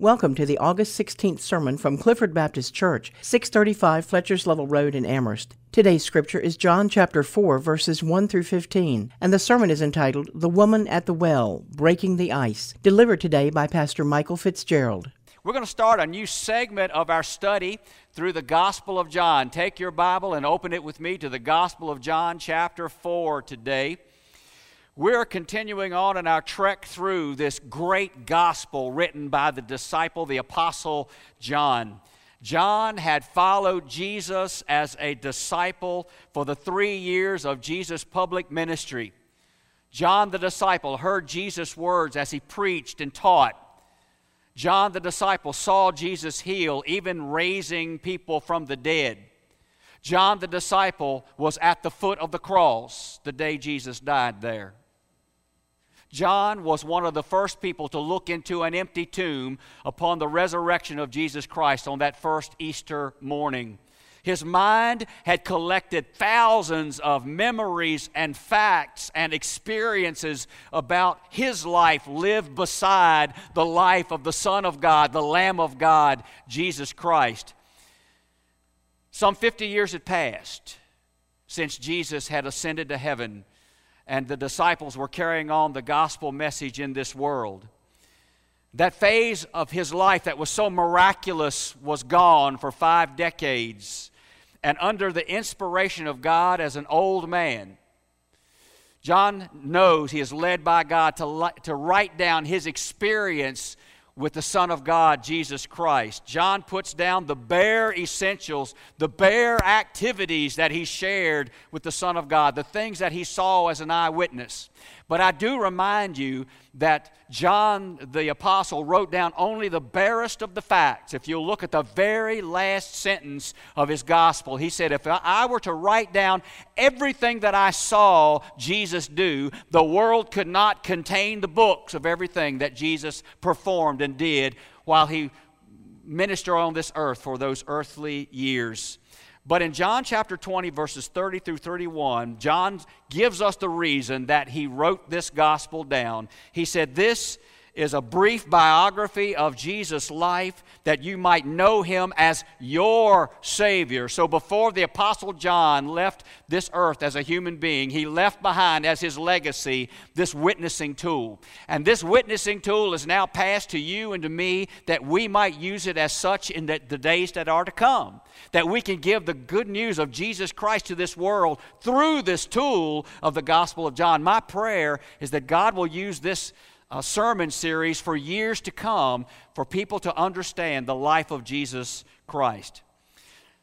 Welcome to the August 16th sermon from Clifford Baptist Church, 635 Fletcher's Level Road in Amherst. Today's scripture is John chapter 4 verses 1 through 15, and the sermon is entitled The Woman at the Well, Breaking the Ice, delivered today by Pastor Michael Fitzgerald. We're going to start a new segment of our study through the Gospel of John. Take your Bible and open it with me to the Gospel of John chapter 4 today. We're continuing on in our trek through this great gospel written by the disciple, the apostle John. John had followed Jesus as a disciple for the three years of Jesus' public ministry. John the disciple heard Jesus' words as he preached and taught. John the disciple saw Jesus heal, even raising people from the dead. John the disciple was at the foot of the cross the day Jesus died there. John was one of the first people to look into an empty tomb upon the resurrection of Jesus Christ on that first Easter morning. His mind had collected thousands of memories and facts and experiences about his life lived beside the life of the Son of God, the Lamb of God, Jesus Christ. Some 50 years had passed since Jesus had ascended to heaven and the disciples were carrying on the gospel message in this world. That phase of his life that was so miraculous was gone for five decades. And under the inspiration of God as an old man, John knows he is led by God to, to write down his experience with the Son of God, Jesus Christ. John puts down the bare essentials, the bare activities that he shared with the Son of God, the things that he saw as an eyewitness. But I do remind you that John the Apostle wrote down only the barest of the facts. If you look at the very last sentence of his gospel, he said, If I were to write down everything that I saw Jesus do, the world could not contain the books of everything that Jesus performed and did while he ministered on this earth for those earthly years. But in John chapter 20, verses 30 through 31, John gives us the reason that he wrote this gospel down. He said, This is a brief biography of Jesus' life that you might know him as your Savior. So before the Apostle John left this earth as a human being, he left behind as his legacy this witnessing tool. And this witnessing tool is now passed to you and to me that we might use it as such in the, the days that are to come. That we can give the good news of Jesus Christ to this world through this tool of the Gospel of John. My prayer is that God will use this a sermon series for years to come for people to understand the life of Jesus Christ.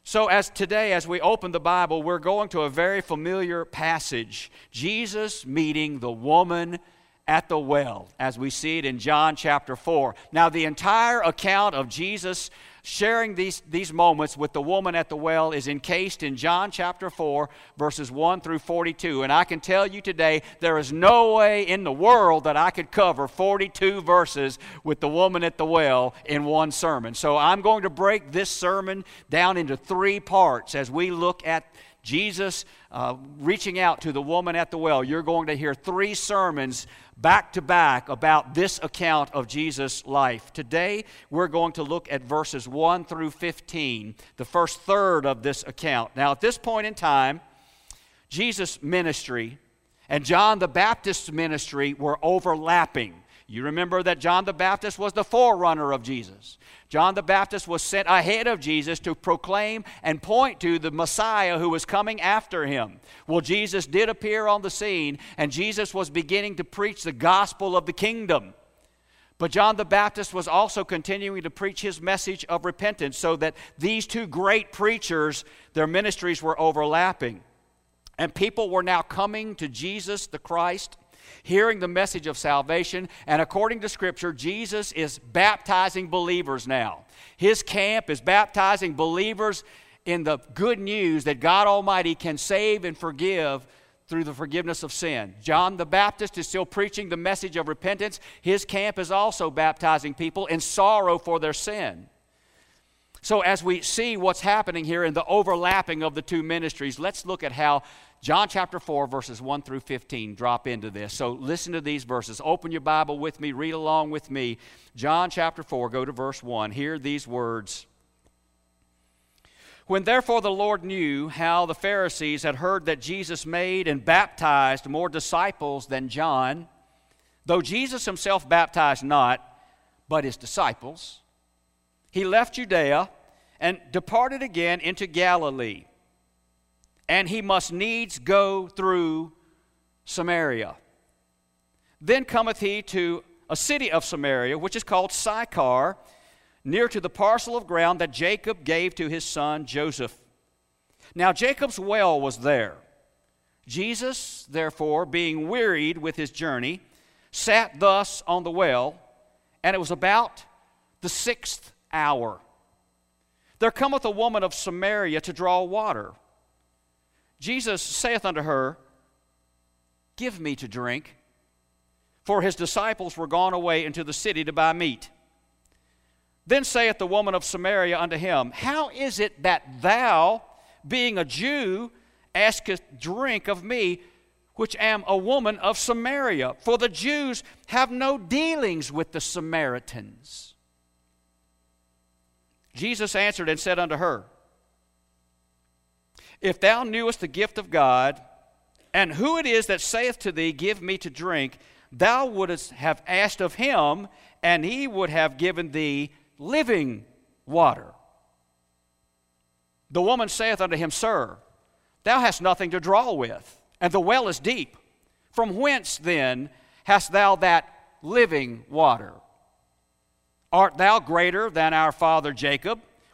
So, as today, as we open the Bible, we're going to a very familiar passage Jesus meeting the woman at the well, as we see it in John chapter 4. Now, the entire account of Jesus sharing these, these moments with the woman at the well is encased in John chapter 4, verses 1 through 42. And I can tell you today, there is no way in the world that I could cover 42 verses with the woman at the well in one sermon. So I'm going to break this sermon down into three parts as we look at Jesus uh, reaching out to the woman at the well. You're going to hear three sermons back to back about this account of Jesus' life. Today, we're going to look at verses 1 through 15, the first third of this account. Now, at this point in time, Jesus' ministry and John the Baptist's ministry were overlapping. You remember that John the Baptist was the forerunner of Jesus. John the Baptist was sent ahead of Jesus to proclaim and point to the Messiah who was coming after him. Well, Jesus did appear on the scene, and Jesus was beginning to preach the gospel of the kingdom. But John the Baptist was also continuing to preach his message of repentance, so that these two great preachers, their ministries were overlapping. And people were now coming to Jesus the Christ hearing the message of salvation. And according to Scripture, Jesus is baptizing believers now. His camp is baptizing believers in the good news that God Almighty can save and forgive through the forgiveness of sin. John the Baptist is still preaching the message of repentance. His camp is also baptizing people in sorrow for their sin. So, as we see what's happening here in the overlapping of the two ministries, let's look at how John chapter 4, verses 1 through 15 drop into this. So listen to these verses. Open your Bible with me, read along with me. John chapter 4, go to verse 1. Hear these words. When therefore the Lord knew how the Pharisees had heard that Jesus made and baptized more disciples than John, though Jesus himself baptized not, but his disciples, he left Judea and departed again into Galilee. And he must needs go through Samaria. Then cometh he to a city of Samaria, which is called Sychar near to the parcel of ground that Jacob gave to his son Joseph. Now Jacob's well was there. Jesus, therefore, being wearied with his journey, sat thus on the well, and it was about the sixth hour. There cometh a woman of Samaria to draw water. Jesus saith unto her, Give me to drink. For his disciples were gone away into the city to buy meat. Then saith the woman of Samaria unto him, How is it that thou, being a Jew, askest drink of me, which am a woman of Samaria? For the Jews have no dealings with the Samaritans. Jesus answered and said unto her, If thou knewest the gift of God, and who it is that saith to thee, Give me to drink, thou wouldst have asked of him, and he would have given thee living water. The woman saith unto him, Sir, thou hast nothing to draw with, and the well is deep. From whence then hast thou that living water? Art thou greater than our father Jacob,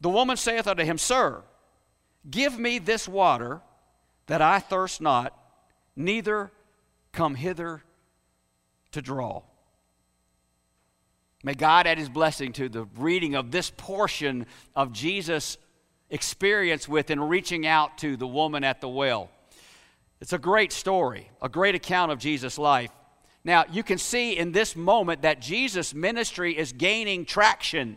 The woman saith unto him, Sir, give me this water that I thirst not, neither come hither to draw. May God add his blessing to the reading of this portion of Jesus' experience with and reaching out to the woman at the well. It's a great story, a great account of Jesus' life. Now, you can see in this moment that Jesus' ministry is gaining traction.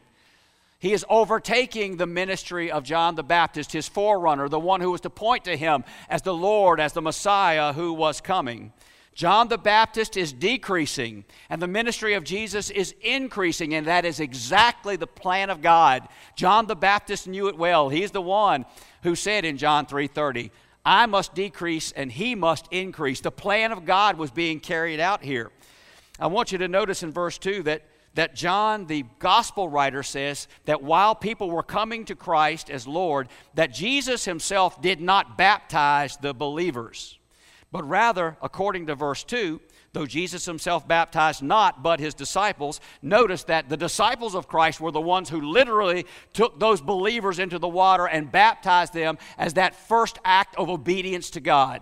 He is overtaking the ministry of John the Baptist, his forerunner, the one who was to point to him as the Lord, as the Messiah who was coming. John the Baptist is decreasing, and the ministry of Jesus is increasing, and that is exactly the plan of God. John the Baptist knew it well. He's the one who said in John 3:30, "I must decrease and he must increase." The plan of God was being carried out here. I want you to notice in verse 2 that that John, the gospel writer, says that while people were coming to Christ as Lord, that Jesus himself did not baptize the believers. But rather, according to verse 2, though Jesus himself baptized not but his disciples, notice that the disciples of Christ were the ones who literally took those believers into the water and baptized them as that first act of obedience to God.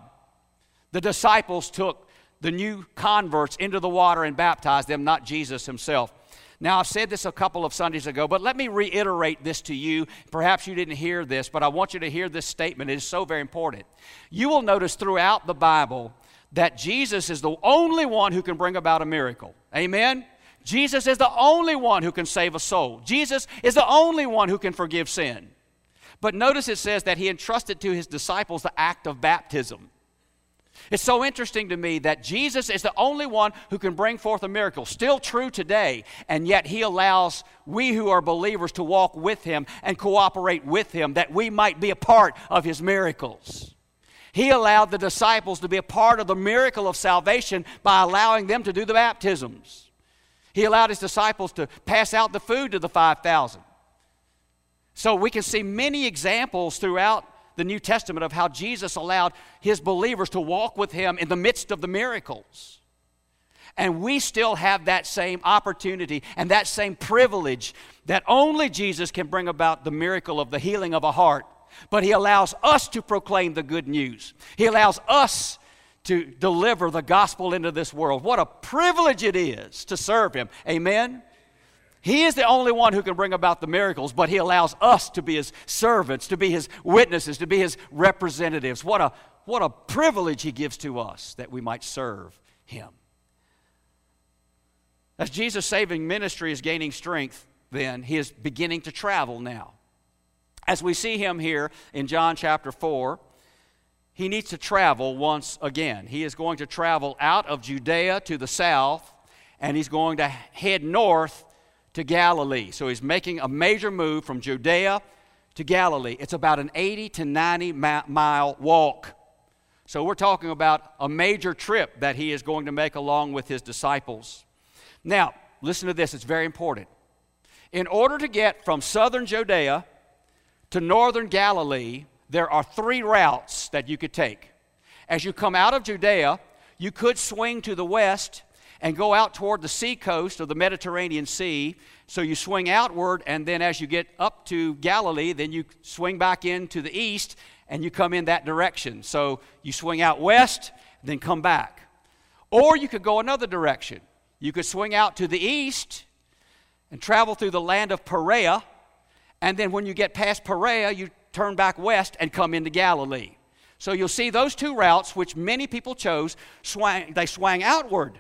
The disciples took the new converts into the water and baptized them, not Jesus himself. Now, I've said this a couple of Sundays ago, but let me reiterate this to you. Perhaps you didn't hear this, but I want you to hear this statement. It is so very important. You will notice throughout the Bible that Jesus is the only one who can bring about a miracle. Amen? Jesus is the only one who can save a soul. Jesus is the only one who can forgive sin. But notice it says that he entrusted to his disciples the act of baptism. It's so interesting to me that Jesus is the only one who can bring forth a miracle, still true today, and yet he allows we who are believers to walk with him and cooperate with him that we might be a part of his miracles. He allowed the disciples to be a part of the miracle of salvation by allowing them to do the baptisms. He allowed his disciples to pass out the food to the 5,000. So we can see many examples throughout the New Testament of how Jesus allowed his believers to walk with him in the midst of the miracles. And we still have that same opportunity and that same privilege that only Jesus can bring about the miracle of the healing of a heart. But he allows us to proclaim the good news. He allows us to deliver the gospel into this world. What a privilege it is to serve Him. Amen? He is the only one who can bring about the miracles, but He allows us to be His servants, to be His witnesses, to be His representatives. What a, what a privilege He gives to us that we might serve Him. As Jesus' saving ministry is gaining strength, then, He is beginning to travel now. As we see Him here in John chapter 4, he needs to travel once again. He is going to travel out of Judea to the south, and he's going to head north to Galilee. So he's making a major move from Judea to Galilee. It's about an 80 to 90 mile walk. So we're talking about a major trip that he is going to make along with his disciples. Now, listen to this, it's very important. In order to get from southern Judea to northern Galilee, there are three routes that you could take. As you come out of Judea, you could swing to the west and go out toward the sea coast of the Mediterranean Sea. So you swing outward, and then as you get up to Galilee, then you swing back into the east and you come in that direction. So you swing out west, then come back. Or you could go another direction. You could swing out to the east and travel through the land of Perea. And then when you get past Perea, you turn back west and come into Galilee. So you'll see those two routes, which many people chose, swang, they swang outward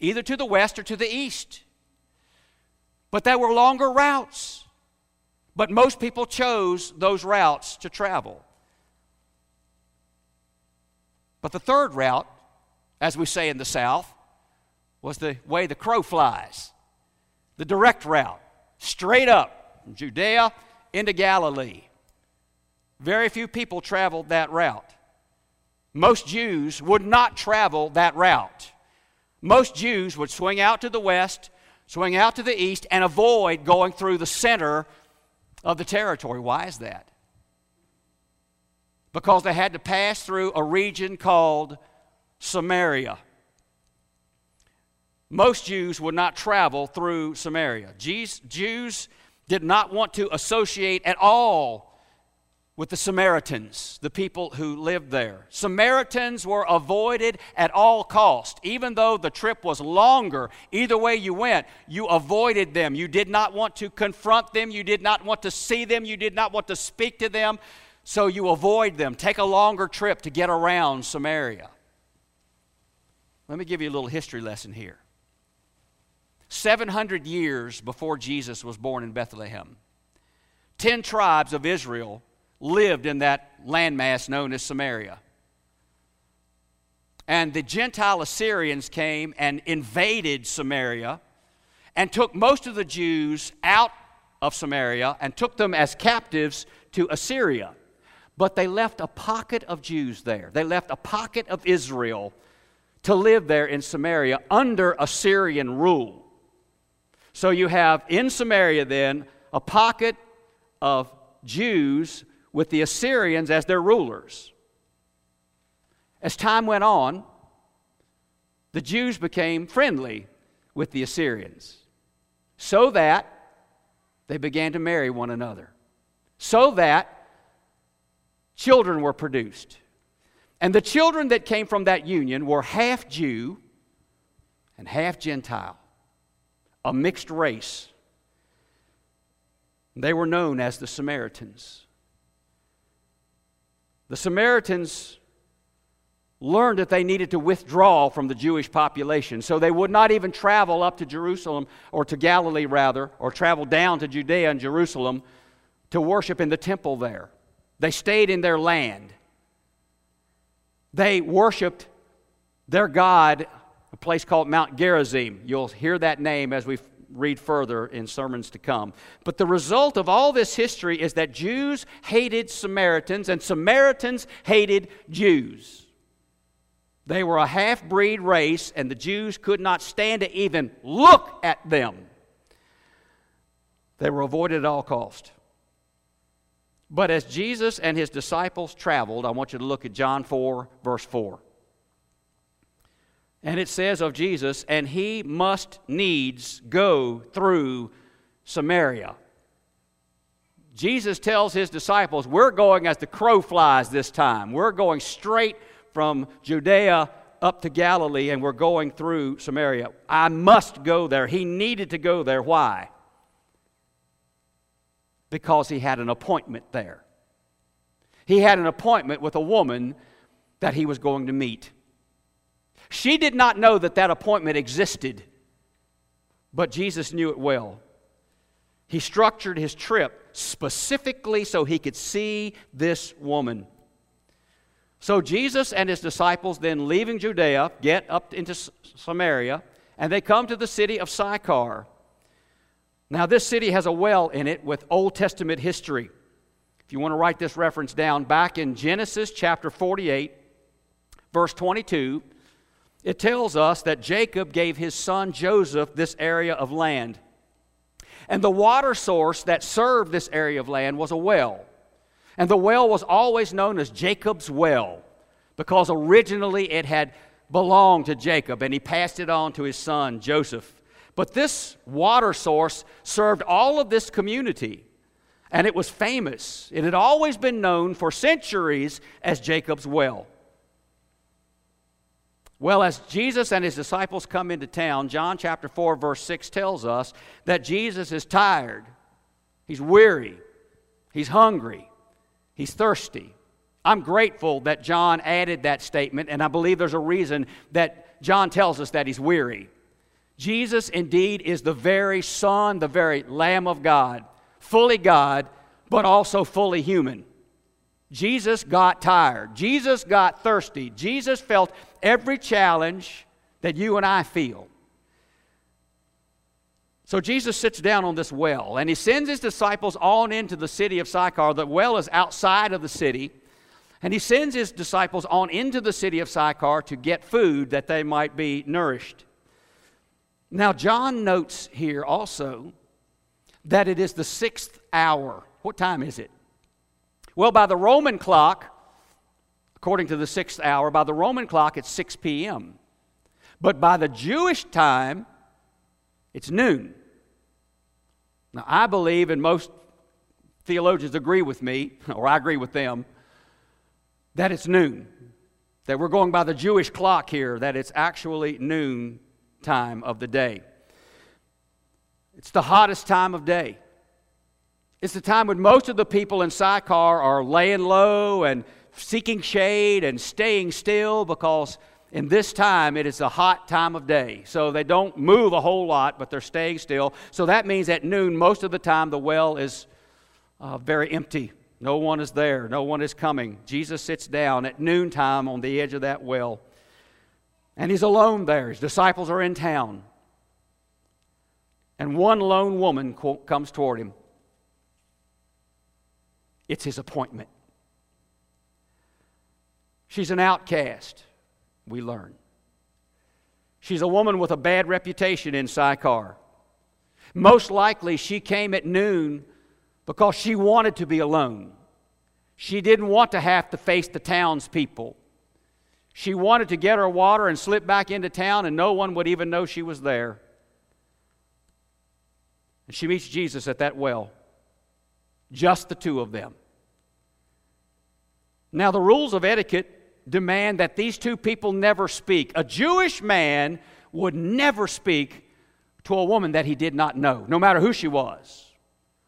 either to the west or to the east. But there were longer routes. But most people chose those routes to travel. But the third route, as we say in the South, was the way the crow flies the direct route, straight up from Judea into Galilee. Very few people traveled that route. Most Jews would not travel that route. Most Jews would swing out to the west, swing out to the east, and avoid going through the center of the territory. Why is that? Because they had to pass through a region called Samaria. Most Jews would not travel through Samaria. Jews did not want to associate at all with the Samaritans, the people who lived there. Samaritans were avoided at all cost. Even though the trip was longer, either way you went, you avoided them. You did not want to confront them, you did not want to see them, you did not want to speak to them, so you avoid them. Take a longer trip to get around Samaria. Let me give you a little history lesson here. 700 years before Jesus was born in Bethlehem, 10 tribes of Israel lived in that landmass known as Samaria. And the Gentile Assyrians came and invaded Samaria and took most of the Jews out of Samaria and took them as captives to Assyria. But they left a pocket of Jews there. They left a pocket of Israel to live there in Samaria under Assyrian rule. So you have in Samaria then a pocket of Jews with the Assyrians as their rulers. As time went on, the Jews became friendly with the Assyrians so that they began to marry one another, so that children were produced. And the children that came from that union were half Jew and half Gentile, a mixed race. They were known as the Samaritans. The Samaritans learned that they needed to withdraw from the Jewish population. So they would not even travel up to Jerusalem, or to Galilee rather, or travel down to Judea and Jerusalem to worship in the temple there. They stayed in their land. They worshiped their God, a place called Mount Gerizim. You'll hear that name as we read further in sermons to come. But the result of all this history is that Jews hated Samaritans and Samaritans hated Jews. They were a half breed race, and the Jews could not stand to even look at them. They were avoided at all cost. But as Jesus and his disciples traveled, I want you to look at John 4, verse 4. And it says of Jesus, and he must needs go through Samaria. Jesus tells his disciples, We're going as the crow flies this time. We're going straight from Judea up to Galilee and we're going through Samaria. I must go there. He needed to go there. Why? Because he had an appointment there. He had an appointment with a woman that he was going to meet. She did not know that that appointment existed, but Jesus knew it well. He structured his trip specifically so he could see this woman. So Jesus and his disciples, then leaving Judea, get up into Samaria, and they come to the city of Sychar. Now, this city has a well in it with Old Testament history. If you want to write this reference down, back in Genesis chapter 48, verse 22, it tells us that Jacob gave his son Joseph this area of land. And the water source that served this area of land was a well. And the well was always known as Jacob's well because originally it had belonged to Jacob and he passed it on to his son Joseph. But this water source served all of this community and it was famous. It had always been known for centuries as Jacob's well. Well, as Jesus and his disciples come into town, John chapter 4, verse 6 tells us that Jesus is tired, he's weary, he's hungry, He's thirsty. I'm grateful that John added that statement, and I believe there's a reason that John tells us that he's weary. Jesus indeed is the very Son, the very Lamb of God, fully God, but also fully human. Jesus got tired. Jesus got thirsty. Jesus felt every challenge that you and I feel. So Jesus sits down on this well and he sends his disciples on into the city of Sychar. The well is outside of the city. And he sends his disciples on into the city of Sychar to get food that they might be nourished. Now, John notes here also that it is the sixth hour. What time is it? Well, by the Roman clock, according to the sixth hour, by the Roman clock, it's 6 p.m. But by the Jewish time, it's noon. Now, I believe, and most theologians agree with me, or I agree with them, that it's noon. That we're going by the Jewish clock here, that it's actually noon time of the day. It's the hottest time of day. It's the time when most of the people in Sychar are laying low and seeking shade and staying still because in this time, it is a hot time of day. So they don't move a whole lot, but they're staying still. So that means at noon, most of the time, the well is uh, very empty. No one is there. No one is coming. Jesus sits down at noontime on the edge of that well. And he's alone there. His disciples are in town. And one lone woman comes toward him. It's his appointment. She's an outcast we learn. She's a woman with a bad reputation in Sychar. Most likely, she came at noon because she wanted to be alone. She didn't want to have to face the townspeople. She wanted to get her water and slip back into town, and no one would even know she was there. And she meets Jesus at that well. Just the two of them. Now, the rules of etiquette demand that these two people never speak. A Jewish man would never speak to a woman that he did not know, no matter who she was.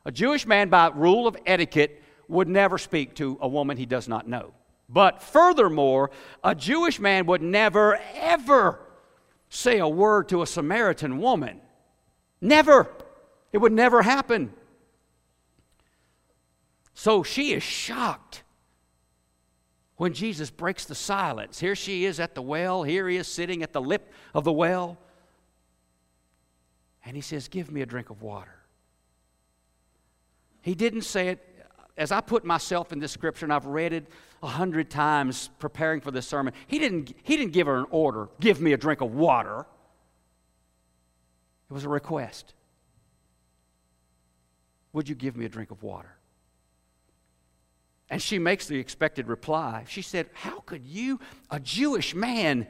A Jewish man, by rule of etiquette, would never speak to a woman he does not know. But furthermore, a Jewish man would never, ever say a word to a Samaritan woman. Never. It would never happen. So she is shocked when Jesus breaks the silence. Here she is at the well, here he is sitting at the lip of the well. And he says, Give me a drink of water. He didn't say it, as I put myself in this scripture, and I've read it a hundred times preparing for this sermon, he didn't, he didn't give her an order, give me a drink of water. It was a request. Would you give me a drink of water? And she makes the expected reply. She said, How could you, a Jewish man,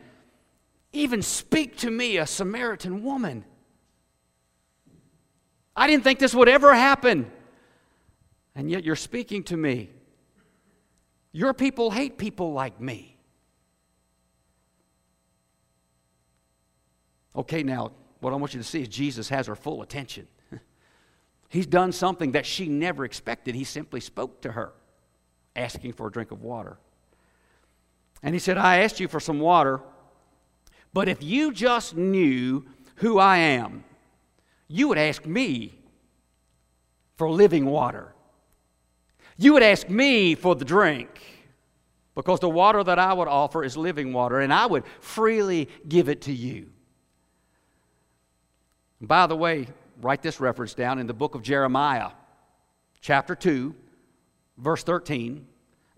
even speak to me, a Samaritan woman? I didn't think this would ever happen. And yet you're speaking to me. Your people hate people like me. Okay, now, what I want you to see is Jesus has her full attention. He's done something that she never expected. He simply spoke to her, asking for a drink of water. And he said, I asked you for some water, but if you just knew who I am, you would ask me for living water. You would ask me for the drink because the water that I would offer is living water, and I would freely give it to you. By the way, write this reference down in the book of Jeremiah, chapter 2, verse 13.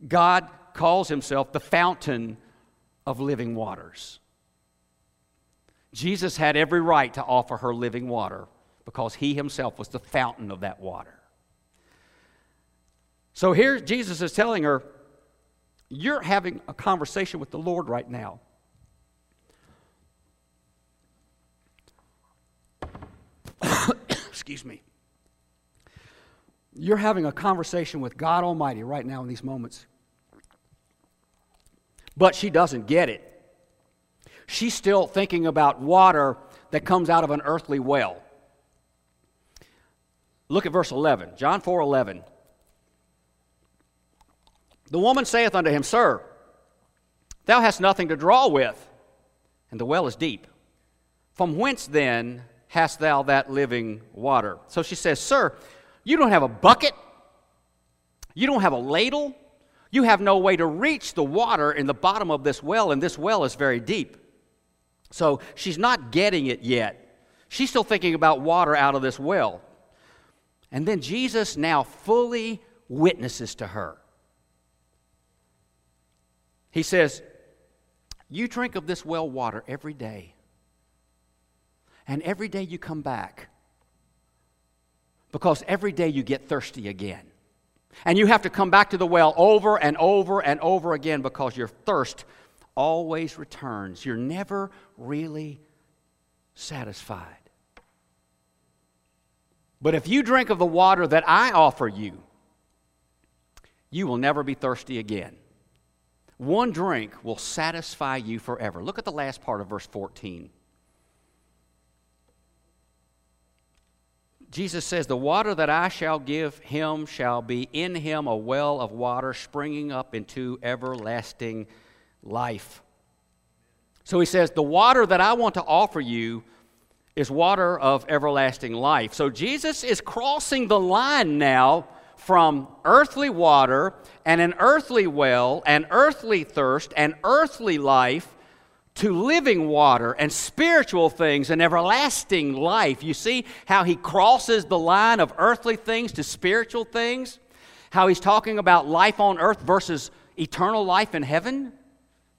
God calls himself the fountain of living waters. Jesus had every right to offer her living water because he himself was the fountain of that water. So here Jesus is telling her, You're having a conversation with the Lord right now. Excuse me. You're having a conversation with God Almighty right now in these moments. But she doesn't get it. She's still thinking about water that comes out of an earthly well. Look at verse 11, John 4 11. The woman saith unto him, Sir, thou hast nothing to draw with, and the well is deep. From whence then hast thou that living water? So she says, Sir, you don't have a bucket, you don't have a ladle, you have no way to reach the water in the bottom of this well, and this well is very deep. So she's not getting it yet. She's still thinking about water out of this well. And then Jesus now fully witnesses to her. He says, You drink of this well water every day. And every day you come back. Because every day you get thirsty again. And you have to come back to the well over and over and over again because your thirst always returns. You're never really satisfied. But if you drink of the water that I offer you, you will never be thirsty again. One drink will satisfy you forever. Look at the last part of verse 14. Jesus says, The water that I shall give him shall be in him a well of water springing up into everlasting life. So he says, The water that I want to offer you is water of everlasting life. So Jesus is crossing the line now from earthly water and an earthly well and earthly thirst and earthly life to living water and spiritual things and everlasting life. You see how he crosses the line of earthly things to spiritual things? How he's talking about life on earth versus eternal life in heaven?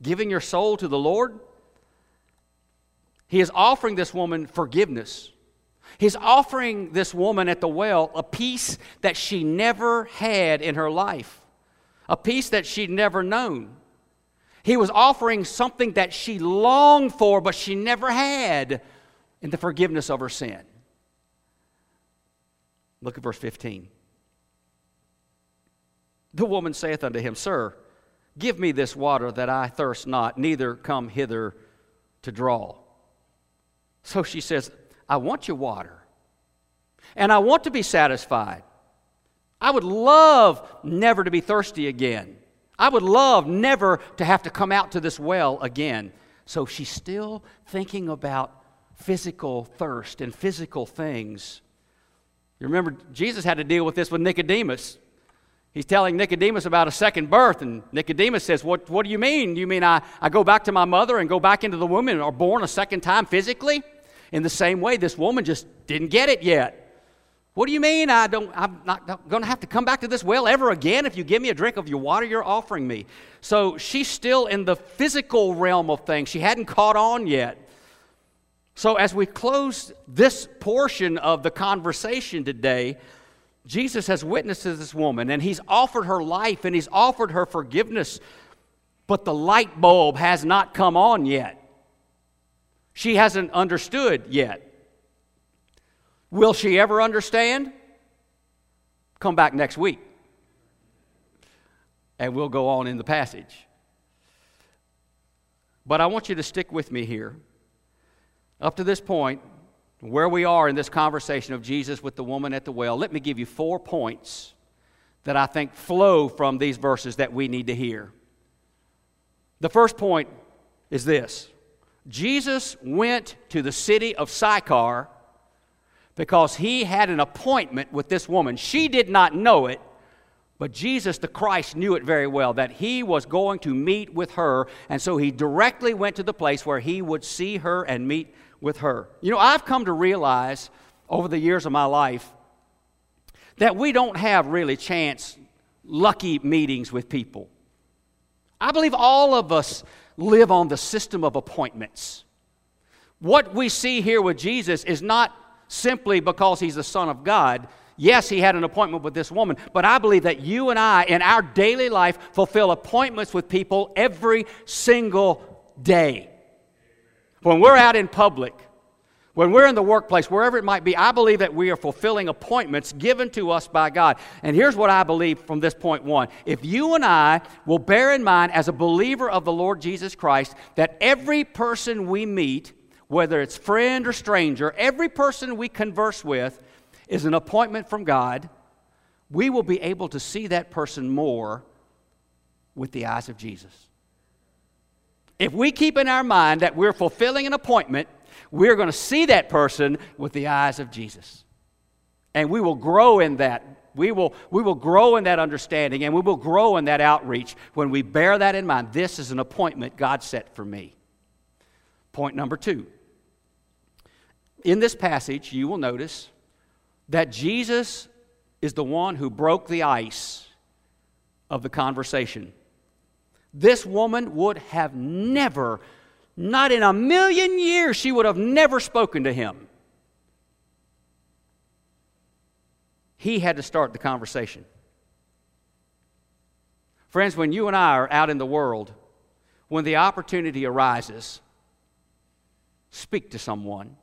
Giving your soul to the Lord? He is offering this woman forgiveness. He's offering this woman at the well a peace that she never had in her life, a peace that she'd never known. He was offering something that she longed for, but she never had in the forgiveness of her sin. Look at verse 15. The woman saith unto him, Sir, give me this water that I thirst not, neither come hither to draw. So she says, I want your water, and I want to be satisfied. I would love never to be thirsty again. I would love never to have to come out to this well again. So she's still thinking about physical thirst and physical things. You remember, Jesus had to deal with this with Nicodemus. He's telling Nicodemus about a second birth, and Nicodemus says, What, what do you mean? You mean I, I go back to my mother and go back into the woman and are born a second time physically? In the same way, this woman just didn't get it yet. What do you mean I don't, I'm not going to have to come back to this well ever again if you give me a drink of your water you're offering me? So she's still in the physical realm of things. She hadn't caught on yet. So as we close this portion of the conversation today, Jesus has witnessed to this woman and he's offered her life and he's offered her forgiveness, but the light bulb has not come on yet. She hasn't understood yet. Will she ever understand? Come back next week. And we'll go on in the passage. But I want you to stick with me here. Up to this point, where we are in this conversation of Jesus with the woman at the well, let me give you four points that I think flow from these verses that we need to hear. The first point is this Jesus went to the city of Sychar because he had an appointment with this woman. She did not know it, but Jesus the Christ knew it very well that he was going to meet with her, and so he directly went to the place where he would see her and meet with her. You know, I've come to realize over the years of my life that we don't have really chance, lucky meetings with people. I believe all of us live on the system of appointments. What we see here with Jesus is not simply because he's the Son of God. Yes, he had an appointment with this woman, but I believe that you and I, in our daily life, fulfill appointments with people every single day. When we're out in public, when we're in the workplace, wherever it might be, I believe that we are fulfilling appointments given to us by God. And here's what I believe from this point one. If you and I will bear in mind, as a believer of the Lord Jesus Christ, that every person we meet, whether it's friend or stranger, every person we converse with is an appointment from God, we will be able to see that person more with the eyes of Jesus. If we keep in our mind that we're fulfilling an appointment, we're going to see that person with the eyes of Jesus. And we will grow in that. We will, we will grow in that understanding and we will grow in that outreach when we bear that in mind. This is an appointment God set for me. Point number two. In this passage, you will notice that Jesus is the one who broke the ice of the conversation. This woman would have never not in a million years, she would have never spoken to him. He had to start the conversation. Friends, when you and I are out in the world, when the opportunity arises, speak to someone.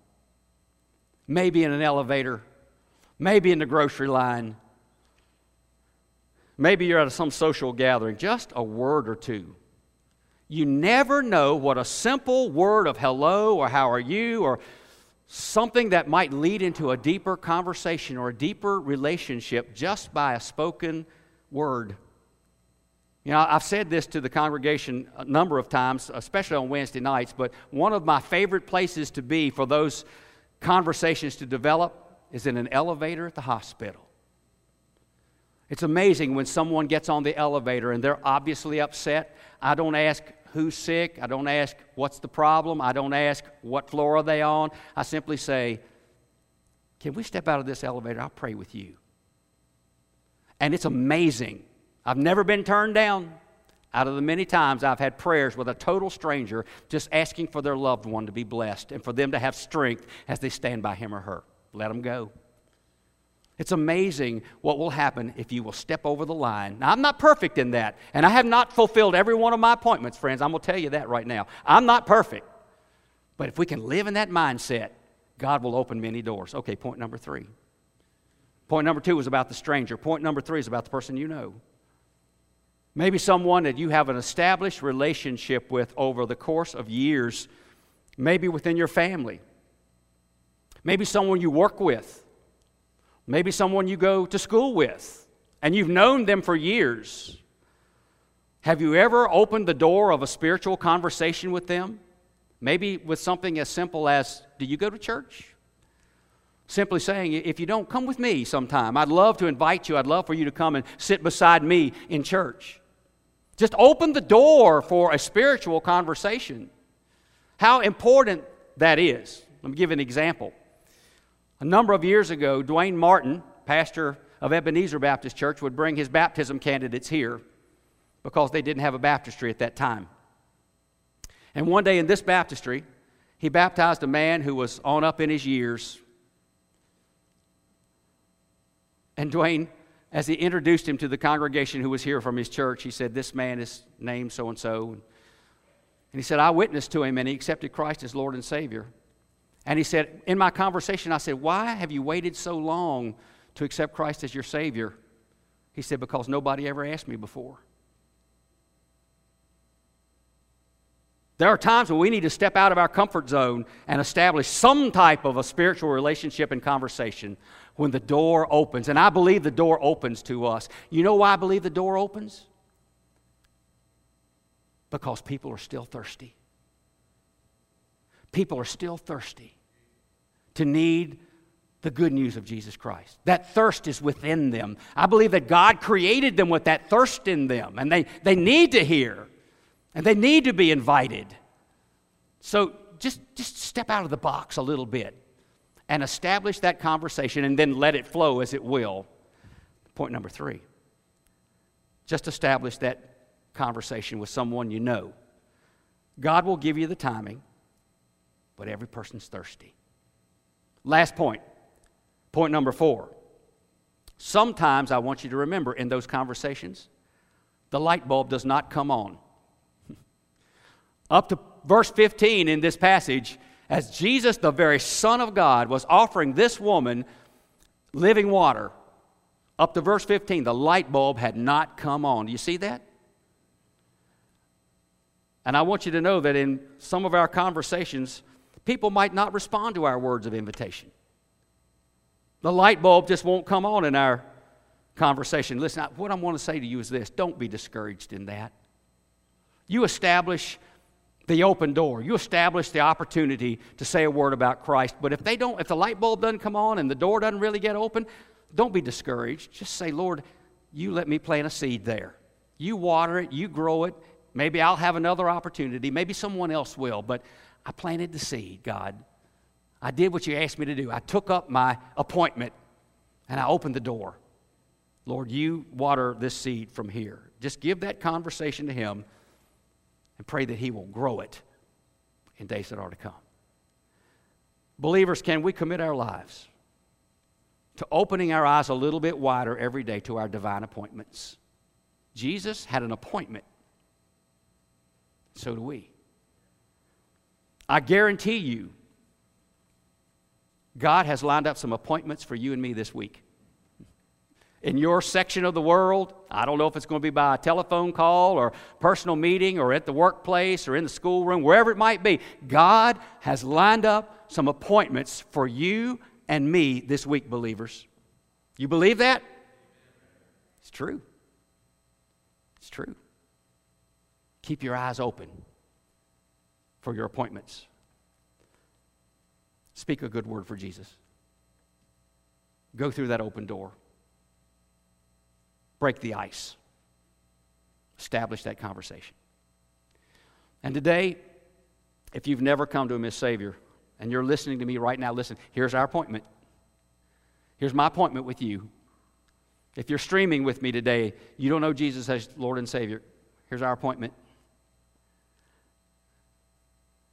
Maybe in an elevator, maybe in the grocery line, maybe you're at some social gathering, just a word or two. You never know what a simple word of hello or how are you or something that might lead into a deeper conversation or a deeper relationship just by a spoken word. You know, I've said this to the congregation a number of times, especially on Wednesday nights, but one of my favorite places to be for those conversations to develop is in an elevator at the hospital. It's amazing when someone gets on the elevator and they're obviously upset. I don't ask, who's sick. I don't ask what's the problem. I don't ask what floor are they on. I simply say, Can we step out of this elevator? I'll pray with you. And it's amazing. I've never been turned down. Out of the many times I've had prayers with a total stranger just asking for their loved one to be blessed and for them to have strength as they stand by him or her. Let them go. It's amazing what will happen if you will step over the line. Now, I'm not perfect in that, and I have not fulfilled every one of my appointments, friends. I'm going to tell you that right now. I'm not perfect. But if we can live in that mindset, God will open many doors. Okay, point number three. Point number two is about the stranger. Point number three is about the person you know. Maybe someone that you have an established relationship with over the course of years, maybe within your family, maybe someone you work with Maybe someone you go to school with and you've known them for years. Have you ever opened the door of a spiritual conversation with them? Maybe with something as simple as, Do you go to church? Simply saying, If you don't, come with me sometime. I'd love to invite you. I'd love for you to come and sit beside me in church. Just open the door for a spiritual conversation. How important that is. Let me give an example. A number of years ago, Dwayne Martin, pastor of Ebenezer Baptist Church, would bring his baptism candidates here because they didn't have a baptistry at that time. And one day in this baptistry, he baptized a man who was on up in his years. And Dwayne, as he introduced him to the congregation who was here from his church, he said, This man is named so and so. And he said, I witnessed to him and he accepted Christ as Lord and Savior. And he said, In my conversation, I said, Why have you waited so long to accept Christ as your Savior? He said, Because nobody ever asked me before. There are times when we need to step out of our comfort zone and establish some type of a spiritual relationship and conversation when the door opens. And I believe the door opens to us. You know why I believe the door opens? Because people are still thirsty. People are still thirsty to need the good news of Jesus Christ. That thirst is within them. I believe that God created them with that thirst in them, and they, they need to hear, and they need to be invited. So just, just step out of the box a little bit and establish that conversation, and then let it flow as it will. Point number three just establish that conversation with someone you know. God will give you the timing, but every person's thirsty. Last point Point number four. Sometimes I want you to remember in those conversations, the light bulb does not come on. Up to verse 15 in this passage, as Jesus, the very Son of God, was offering this woman living water, up to verse 15, the light bulb had not come on. Do you see that? And I want you to know that in some of our conversations, people might not respond to our words of invitation. The light bulb just won't come on in our conversation. Listen, what I want to say to you is this don't be discouraged in that. You establish the open door. You establish the opportunity to say a word about Christ. But if they don't, if the light bulb doesn't come on and the door doesn't really get open, don't be discouraged. Just say, Lord, you let me plant a seed there. You water it, you grow it. Maybe I'll have another opportunity. Maybe someone else will. But I planted the seed, God. I did what you asked me to do. I took up my appointment and I opened the door. Lord, you water this seed from here. Just give that conversation to Him and pray that He will grow it in days that are to come. Believers, can we commit our lives to opening our eyes a little bit wider every day to our divine appointments? Jesus had an appointment. So do we. I guarantee you, God has lined up some appointments for you and me this week. In your section of the world, I don't know if it's going to be by a telephone call or personal meeting or at the workplace or in the schoolroom, wherever it might be. God has lined up some appointments for you and me this week, believers. You believe that? It's true. It's true. Keep your eyes open for your appointments. Speak a good word for Jesus. Go through that open door. Break the ice. Establish that conversation. And today, if you've never come to Him as Savior and you're listening to me right now, listen, here's our appointment. Here's my appointment with you. If you're streaming with me today, you don't know Jesus as Lord and Savior, here's our appointment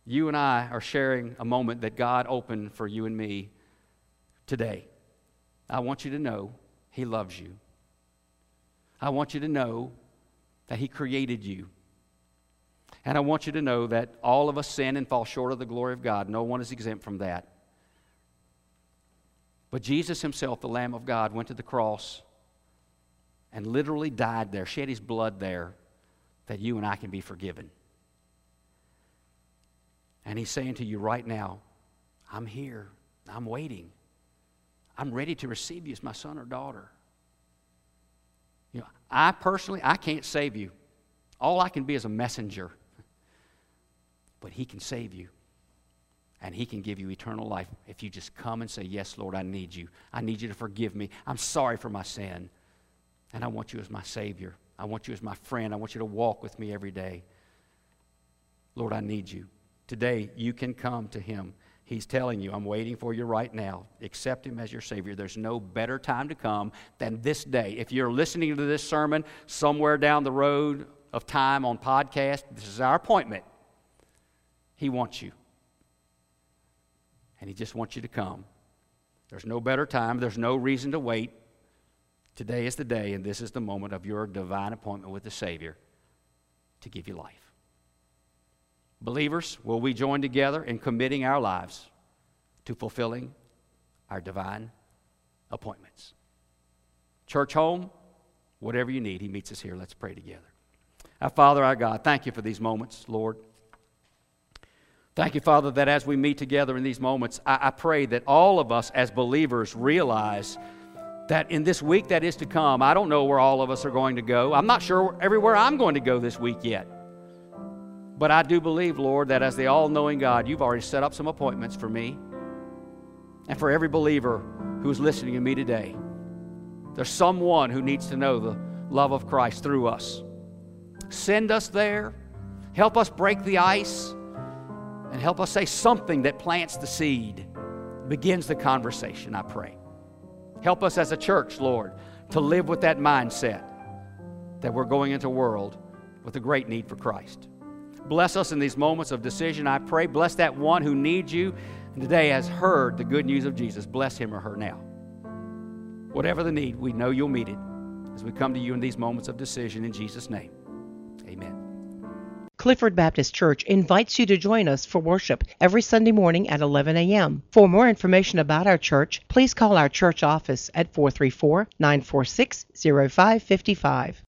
you and I are sharing a moment that God opened for you and me today. I want you to know He loves you. I want you to know that He created you. And I want you to know that all of us sin and fall short of the glory of God. No one is exempt from that. But Jesus Himself, the Lamb of God, went to the cross and literally died there, shed His blood there, that you and I can be forgiven. And He's saying to you right now, I'm here. I'm waiting. I'm ready to receive you as my son or daughter. I personally, I can't save you. All I can be is a messenger. But He can save you. And He can give you eternal life if you just come and say, Yes, Lord, I need you. I need you to forgive me. I'm sorry for my sin. And I want you as my Savior. I want you as my friend. I want you to walk with me every day. Lord, I need you. Today, you can come to Him. He's telling you, I'm waiting for you right now. Accept Him as your Savior. There's no better time to come than this day. If you're listening to this sermon somewhere down the road of time on podcast, this is our appointment. He wants you. And He just wants you to come. There's no better time, there's no reason to wait. Today is the day, and this is the moment of your divine appointment with the Savior to give you life. Believers, will we join together in committing our lives to fulfilling our divine appointments? Church home, whatever you need, He meets us here. Let's pray together. Our Father, our God, thank you for these moments, Lord. Thank you, Father, that as we meet together in these moments, I, I, pray that all of us as believers realize that in this week that is to come, I don't know where all of us are going to go. I'm not sure everywhere I'm going to go this week yet. But I do believe, Lord, that as the all knowing God, you've already set up some appointments for me and for every believer who's listening to me today. There's someone who needs to know the love of Christ through us. Send us there. Help us break the ice and help us say something that plants the seed, begins the conversation, I pray. Help us as a church, Lord, to live with that mindset that we're going into a world with a great need for Christ. Bless us in these moments of decision, I pray. Bless that one who needs you and today has heard the good news of Jesus. Bless him or her now. Whatever the need, we know you'll meet it as we come to you in these moments of decision in Jesus' name. Amen. Clifford Baptist Church invites you to join us for worship every Sunday morning at 11 a.m. For more information about our church, please call our church office at 434 946 0555.